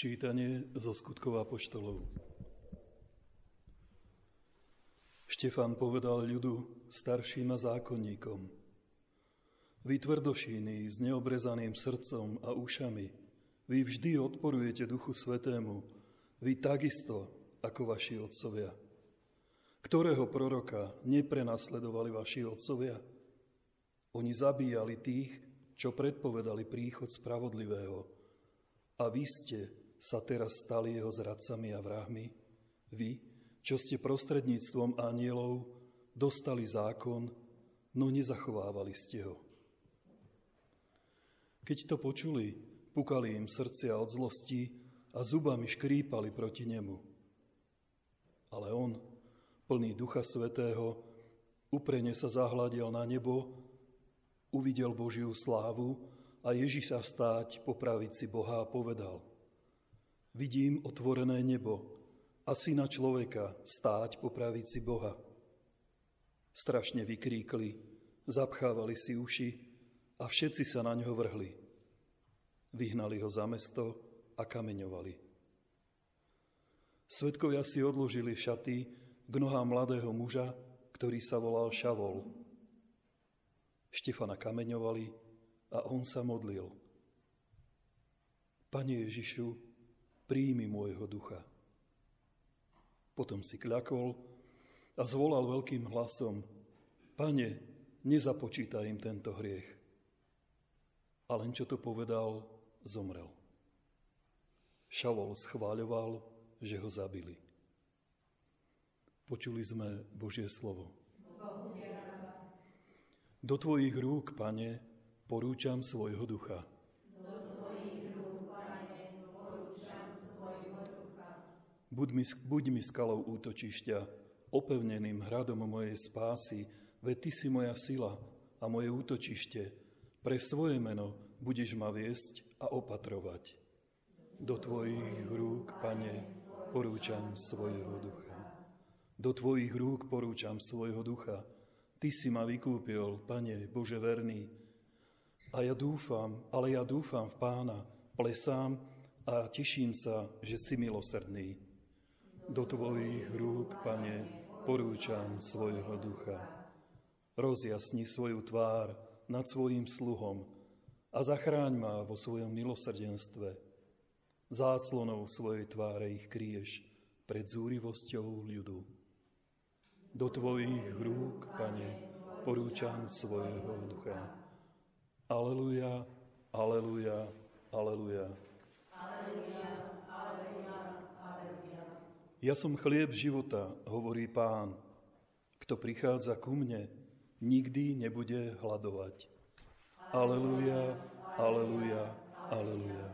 Čítanie zo skutkov apoštolov. Štefan povedal ľudu, starším a zákonníkom. Vy tvrdošíny s neobrezaným srdcom a ušami, vy vždy odporujete Duchu Svetému, vy takisto ako vaši otcovia. Ktorého proroka neprenasledovali vaši otcovia? Oni zabíjali tých, čo predpovedali príchod spravodlivého. A vy ste sa teraz stali jeho zradcami a vrahmi? Vy, čo ste prostredníctvom anielov dostali zákon, no nezachovávali ste ho. Keď to počuli, pukali im srdcia od zlosti a zubami škrípali proti nemu. Ale on, plný Ducha Svetého, uprene sa zahľadil na nebo, uvidel Božiu slávu a Ježiša stáť po pravici Boha a povedal Vidím otvorené nebo a syna človeka stáť po pravici Boha. Strašne vykríkli, zapchávali si uši a všetci sa na ňo vrhli. Vyhnali ho za mesto a kameňovali. Svetkovia si odložili šaty k nohám mladého muža, ktorý sa volal Šavol. Štefana kameňovali a on sa modlil. Pane Ježišu, príjmi môjho ducha. Potom si kľakol a zvolal veľkým hlasom, Pane, nezapočítaj im tento hriech. A len čo to povedal, zomrel. Šavol schváľoval, že ho zabili. Počuli sme Božie slovo. Do Tvojich rúk, Pane, porúčam svojho ducha. Buď mi, buď mi skalou útočišťa, opevneným hradom mojej spásy, veď Ty si moja sila a moje útočište. Pre svoje meno budeš ma viesť a opatrovať. Do Tvojich rúk, Pane, porúčam svojho ducha. Do Tvojich rúk porúčam svojho ducha. Ty si ma vykúpil, Pane, Bože verný. A ja dúfam, ale ja dúfam v Pána, plesám a teším sa, že si milosrdný. Do Tvojich rúk, Pane, porúčam svojho ducha. Rozjasni svoju tvár nad svojim sluhom a zachráň ma vo svojom milosrdenstve. Záclonou svojej tváre ich kríješ pred zúrivosťou ľudu. Do Tvojich rúk, Pane, porúčam svojho ducha. Aleluja, aleluja, aleluja. Aleluja. Ja som chlieb života, hovorí pán. Kto prichádza ku mne, nikdy nebude hľadovať. Aleluja, aleluja, aleluja.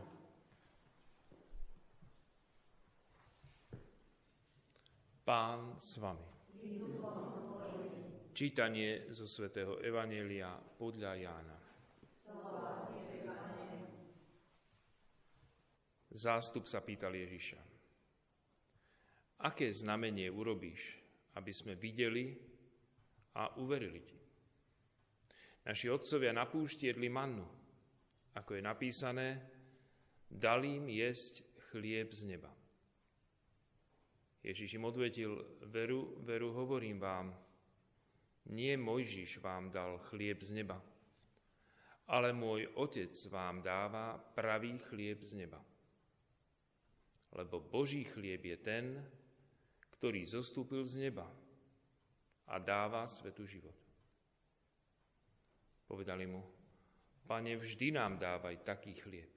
Pán s vami. Čítanie zo svätého Evanielia podľa Jána. Zástup sa pýtal Ježiša. Aké znamenie urobíš, aby sme videli a uverili ti? Naši otcovia na púšti jedli mannu, ako je napísané, dal im jesť chlieb z neba. Ježiš im odvetil, veru, veru hovorím vám, nie Mojžiš vám dal chlieb z neba, ale môj Otec vám dáva pravý chlieb z neba. Lebo Boží chlieb je ten, ktorý zostúpil z neba a dáva svetu život. Povedali mu, Pane, vždy nám dávaj taký chlieb.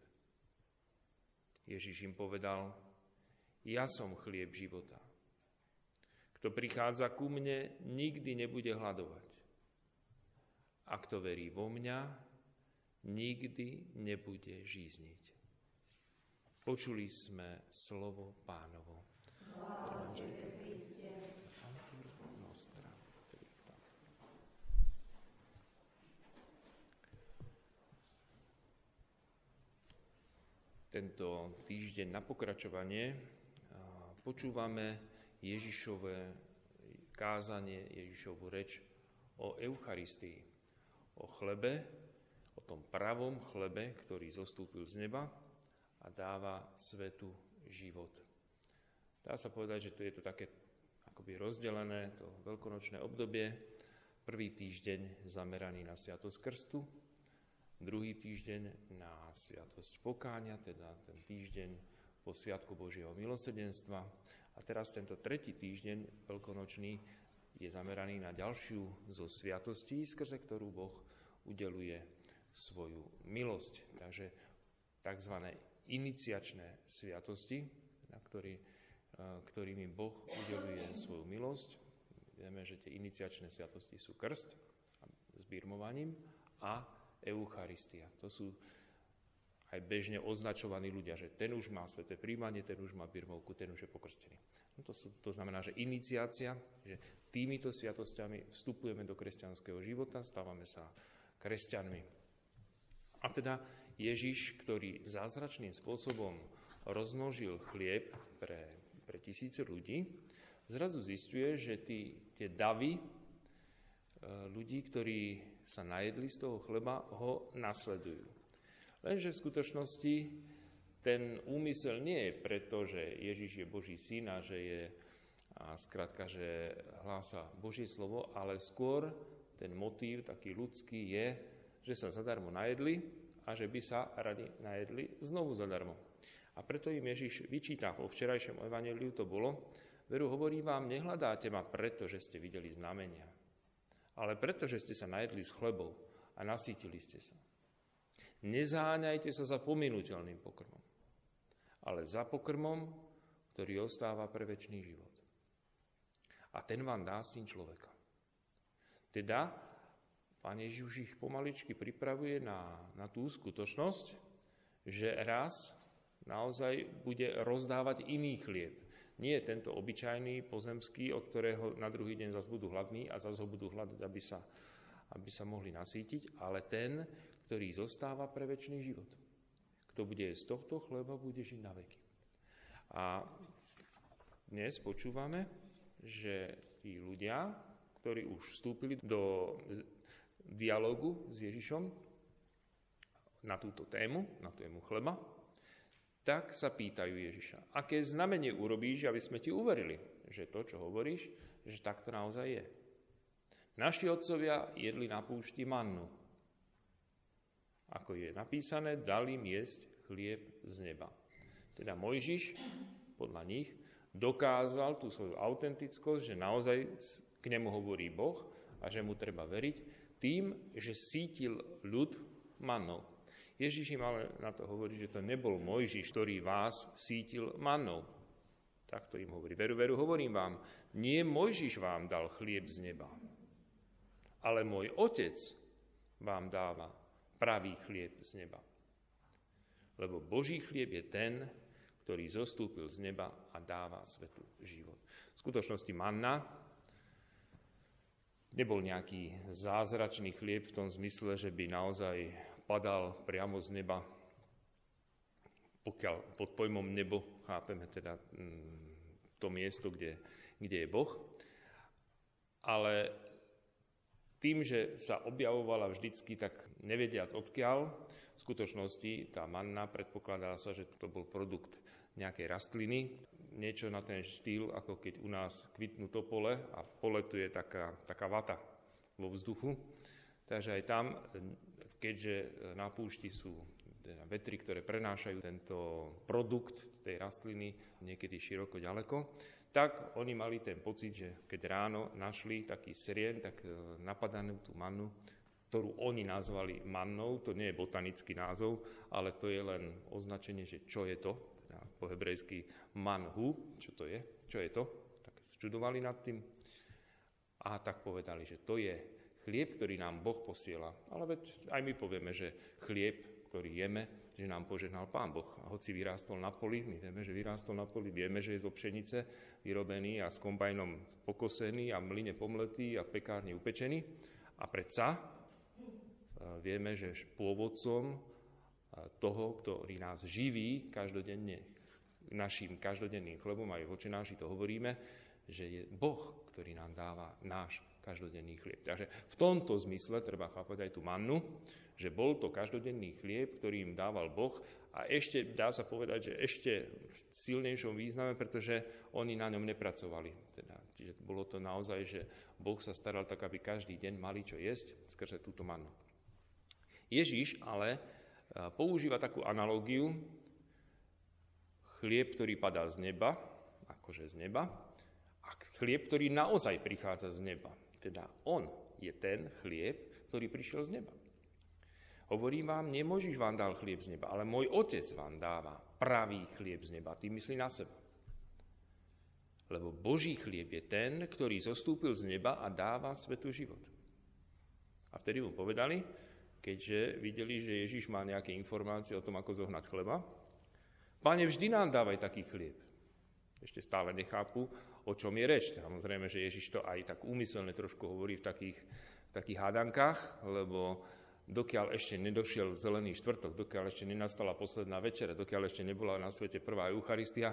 Ježiš im povedal, ja som chlieb života. Kto prichádza ku mne, nikdy nebude hľadovať. A kto verí vo mňa, nikdy nebude žízniť. Počuli sme slovo pánovo. Tento týždeň na pokračovanie počúvame Ježišové kázanie, Ježišovu reč o Eucharistii, o chlebe, o tom pravom chlebe, ktorý zostúpil z neba a dáva svetu život. Dá sa povedať, že to je to také akoby rozdelené, to veľkonočné obdobie. Prvý týždeň zameraný na Sviatosť Krstu, druhý týždeň na Sviatosť Pokáňa, teda ten týždeň po Sviatku Božieho milosedenstva. A teraz tento tretí týždeň veľkonočný je zameraný na ďalšiu zo sviatostí, skrze ktorú Boh udeluje svoju milosť. Takže tzv. iniciačné sviatosti, na ktorý, e, ktorými Boh udeluje svoju milosť. Vieme, že tie iniciačné sviatosti sú krst s birmovaním a Eucharistia. To sú aj bežne označovaní ľudia, že ten už má sveté príjmanie, ten už má birmovku, ten už je pokrstený. No to, sú, to znamená, že iniciácia, že týmito sviatosťami vstupujeme do kresťanského života, stávame sa kresťanmi. A teda Ježiš, ktorý zázračným spôsobom rozmnožil chlieb pre, pre tisíce ľudí, zrazu zistuje, že tí, tie davy e, ľudí, ktorí sa najedli z toho chleba, ho nasledujú. Lenže v skutočnosti ten úmysel nie je preto, že Ježiš je Boží syn a že je a skrátka, že hlása Božie slovo, ale skôr ten motív taký ľudský je, že sa zadarmo najedli a že by sa radi najedli znovu zadarmo. A preto im Ježiš vyčíta, vo včerajšom evaneliu to bolo, veru hovorí vám, nehľadáte ma preto, že ste videli znamenia, ale preto, že ste sa najedli s chlebou a nasítili ste sa. Nezáňajte sa za pominuteľným pokrmom, ale za pokrmom, ktorý ostáva pre väčší život. A ten vám dá syn človeka. Teda, pán Ježiš ich pomaličky pripravuje na, na tú skutočnosť, že raz naozaj bude rozdávať iný chlieb. Nie je tento obyčajný, pozemský, od ktorého na druhý deň zase budú hladní a zase ho budú hľadať, aby sa, aby sa mohli nasítiť, ale ten, ktorý zostáva pre väčší život. Kto bude z tohto chleba, bude žiť na veky. A dnes počúvame, že tí ľudia, ktorí už vstúpili do dialogu s Ježišom na túto tému, na tému chleba, tak sa pýtajú Ježiša, aké znamenie urobíš, aby sme ti uverili, že to, čo hovoríš, že tak to naozaj je. Naši otcovia jedli na púšti mannu, ako je napísané, dali jesť chlieb z neba. Teda Mojžiš, podľa nich, dokázal tú svoju autentickosť, že naozaj k nemu hovorí Boh a že mu treba veriť, tým, že sítil ľud mannou. Ježiš im ale na to hovorí, že to nebol Mojžiš, ktorý vás sítil mannou. Tak to im hovorí. Veru, veru, hovorím vám, nie Mojžiš vám dal chlieb z neba, ale môj otec vám dáva pravý chlieb z neba. Lebo Boží chlieb je ten, ktorý zostúpil z neba a dáva svetu život. V skutočnosti manna nebol nejaký zázračný chlieb v tom zmysle, že by naozaj padal priamo z neba, pokiaľ pod pojmom nebo chápeme teda mm, to miesto, kde, kde je Boh. Ale tým, že sa objavovala vždycky tak nevediac odkiaľ, v skutočnosti tá manna predpokladá sa, že to bol produkt nejakej rastliny, niečo na ten štýl, ako keď u nás kvitnú topole a pole tu je taká, taká vata vo vzduchu. Takže aj tam, keďže na púšti sú teda vetry, ktoré prenášajú tento produkt tej rastliny niekedy široko ďaleko, tak oni mali ten pocit, že keď ráno našli taký srien, tak e, napadanú tú mannu, ktorú oni nazvali mannou, to nie je botanický názov, ale to je len označenie, že čo je to, teda po hebrejsky manhu, čo to je, čo je to, tak čudovali nad tým a tak povedali, že to je chlieb, ktorý nám Boh posiela. Ale veď aj my povieme, že chlieb, ktorý jeme, že nám požehnal Pán Boh. A hoci vyrástol na poli, my vieme, že vyrástol na poli, vieme, že je z obšenice vyrobený a s kombajnom pokosený a mline pomletý a v pekárni upečený. A predsa e, vieme, že pôvodcom e, toho, ktorý nás živí každodenne, našim každodenným chlebom, aj v očenáši to hovoríme, že je Boh, ktorý nám dáva náš každodenný chlieb. Takže v tomto zmysle treba chápať aj tú mannu, že bol to každodenný chlieb, ktorý im dával Boh a ešte dá sa povedať, že ešte v silnejšom význame, pretože oni na ňom nepracovali. Teda, čiže bolo to naozaj, že Boh sa staral tak, aby každý deň mali čo jesť skrze túto mannu. Ježíš ale používa takú analógiu, chlieb, ktorý padá z neba, akože z neba, a chlieb, ktorý naozaj prichádza z neba. Teda on je ten chlieb, ktorý prišiel z neba. Hovorím vám, nemôžiš vám dal chlieb z neba, ale môj otec vám dáva pravý chlieb z neba. Tým myslí na seba. Lebo Boží chlieb je ten, ktorý zostúpil z neba a dáva svetu život. A vtedy mu povedali, keďže videli, že Ježiš má nejaké informácie o tom, ako zohnať chleba, Pane, vždy nám dávaj taký chlieb. Ešte stále nechápu, o čom je reč. Samozrejme, že Ježiš to aj tak úmyselne trošku hovorí v takých, v takých hádankách, lebo dokiaľ ešte nedošiel zelený štvrtok, dokiaľ ešte nenastala posledná večera, dokiaľ ešte nebola na svete prvá Eucharistia,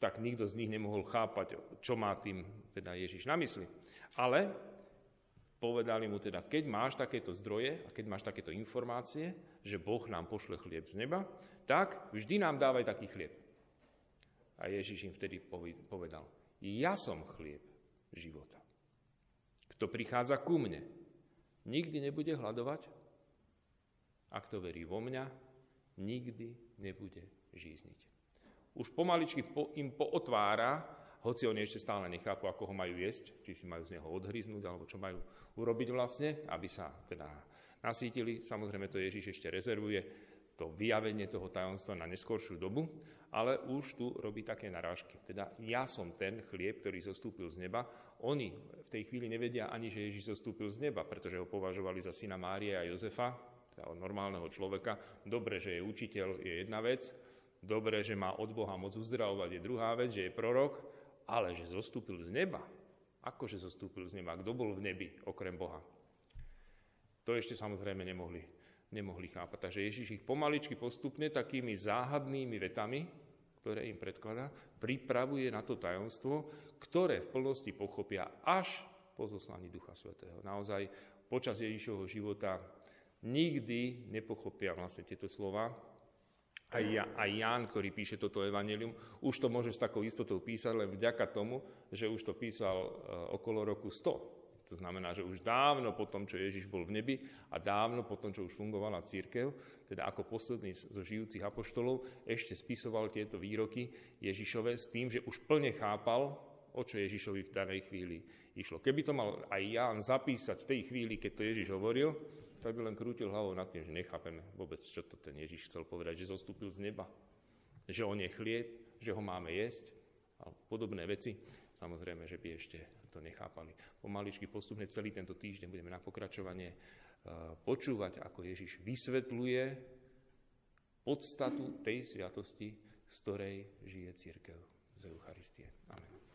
tak nikto z nich nemohol chápať, čo má tým teda Ježiš na mysli. Ale povedali mu teda, keď máš takéto zdroje a keď máš takéto informácie, že Boh nám pošle chlieb z neba, tak vždy nám dávaj taký chlieb. A Ježiš im vtedy povedal, ja som chlieb života. Kto prichádza ku mne, nikdy nebude hľadovať a kto verí vo mňa, nikdy nebude žízniť. Už pomaličky po, im pootvára, hoci oni ešte stále nechápu, ako ho majú jesť, či si majú z neho odhryznúť, alebo čo majú urobiť vlastne, aby sa teda nasítili. Samozrejme to Ježiš ešte rezervuje to vyjavenie toho tajomstva na neskoršiu dobu, ale už tu robí také narážky. Teda ja som ten chlieb, ktorý zostúpil z neba. Oni v tej chvíli nevedia ani, že Ježiš zostúpil z neba, pretože ho považovali za syna Márie a Jozefa, od normálneho človeka. Dobre, že je učiteľ, je jedna vec. Dobre, že má od Boha moc uzdravovať, je druhá vec, že je prorok. Ale že zostúpil z neba. Akože zostúpil z neba? Kto bol v nebi, okrem Boha? To ešte samozrejme nemohli, nemohli chápať. Takže Ježiš ich pomaličky postupne takými záhadnými vetami, ktoré im predkladá, pripravuje na to tajomstvo, ktoré v plnosti pochopia až po zoslaní Ducha Svetého. Naozaj počas Ježišovho života nikdy nepochopia vlastne tieto slova. Aj, ja, aj Ján, ktorý píše toto evanelium, už to môže s takou istotou písať len vďaka tomu, že už to písal e, okolo roku 100. To znamená, že už dávno po tom, čo Ježiš bol v nebi a dávno po tom, čo už fungovala církev, teda ako posledný zo žijúcich apoštolov, ešte spisoval tieto výroky Ježišove s tým, že už plne chápal, o čo Ježišovi v danej chvíli išlo. Keby to mal aj Ján zapísať v tej chvíli, keď to Ježiš hovoril, tak by len krútil hlavou nad tým, že nechápeme vôbec, čo to ten Ježiš chcel povedať, že zostúpil z neba, že on je chlieb, že ho máme jesť a podobné veci. Samozrejme, že by ešte to nechápali. Pomaličky postupne celý tento týždeň budeme na pokračovanie e, počúvať, ako Ježiš vysvetľuje podstatu tej sviatosti, z ktorej žije církev z Eucharistie. Amen.